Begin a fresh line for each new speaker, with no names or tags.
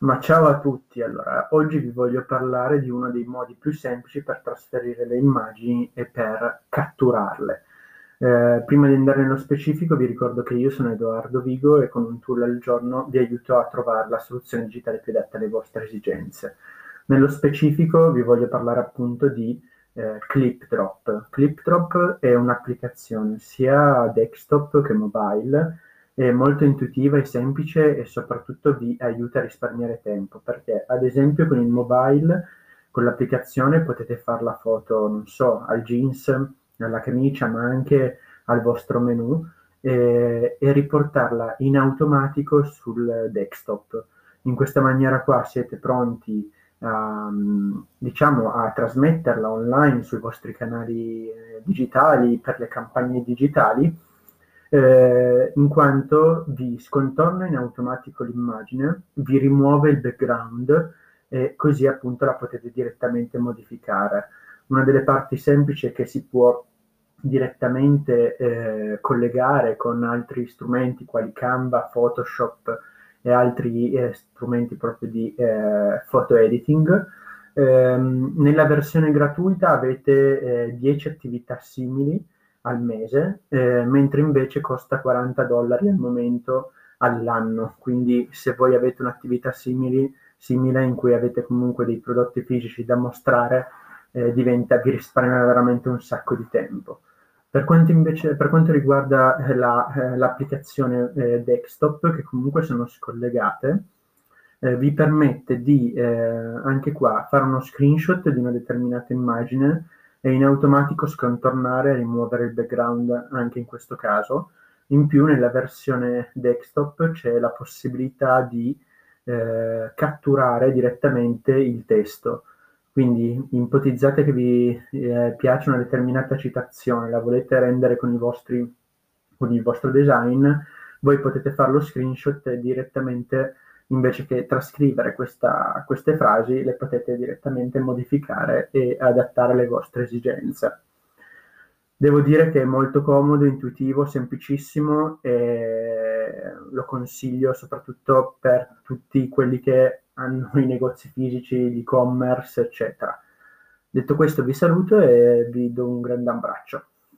Ma ciao a tutti, allora oggi vi voglio parlare di uno dei modi più semplici per trasferire le immagini e per catturarle. Eh, prima di andare nello specifico vi ricordo che io sono Edoardo Vigo e con un tool al giorno vi aiuto a trovare la soluzione digitale più adatta alle vostre esigenze. Nello specifico vi voglio parlare appunto di eh, ClipDrop. ClipDrop è un'applicazione sia desktop che mobile è molto intuitiva e semplice e soprattutto vi aiuta a risparmiare tempo, perché ad esempio con il mobile, con l'applicazione potete fare la foto, non so, al jeans, alla camicia, ma anche al vostro menu e, e riportarla in automatico sul desktop. In questa maniera qua siete pronti a, diciamo, a trasmetterla online sui vostri canali eh, digitali per le campagne digitali eh, in quanto vi scontorna in automatico l'immagine, vi rimuove il background e così appunto la potete direttamente modificare. Una delle parti semplici è che si può direttamente eh, collegare con altri strumenti quali Canva, Photoshop e altri eh, strumenti proprio di eh, photo editing. Ehm, nella versione gratuita avete 10 eh, attività simili al mese, eh, mentre invece costa 40 dollari al momento all'anno. Quindi se voi avete un'attività simili, simile in cui avete comunque dei prodotti fisici da mostrare, eh, diventa, vi risparmia veramente un sacco di tempo. Per quanto, invece, per quanto riguarda eh, la, eh, l'applicazione eh, desktop, che comunque sono scollegate, eh, vi permette di eh, anche qua fare uno screenshot di una determinata immagine e in automatico scontornare e rimuovere il background anche in questo caso. In più nella versione desktop c'è la possibilità di eh, catturare direttamente il testo. Quindi ipotizzate che vi eh, piace una determinata citazione, la volete rendere con, vostri, con il vostro design, voi potete fare lo screenshot e direttamente invece che trascrivere questa, queste frasi le potete direttamente modificare e adattare alle vostre esigenze. Devo dire che è molto comodo, intuitivo, semplicissimo e lo consiglio soprattutto per tutti quelli che hanno i negozi fisici, l'e-commerce, eccetera. Detto questo vi saluto e vi do un grande abbraccio.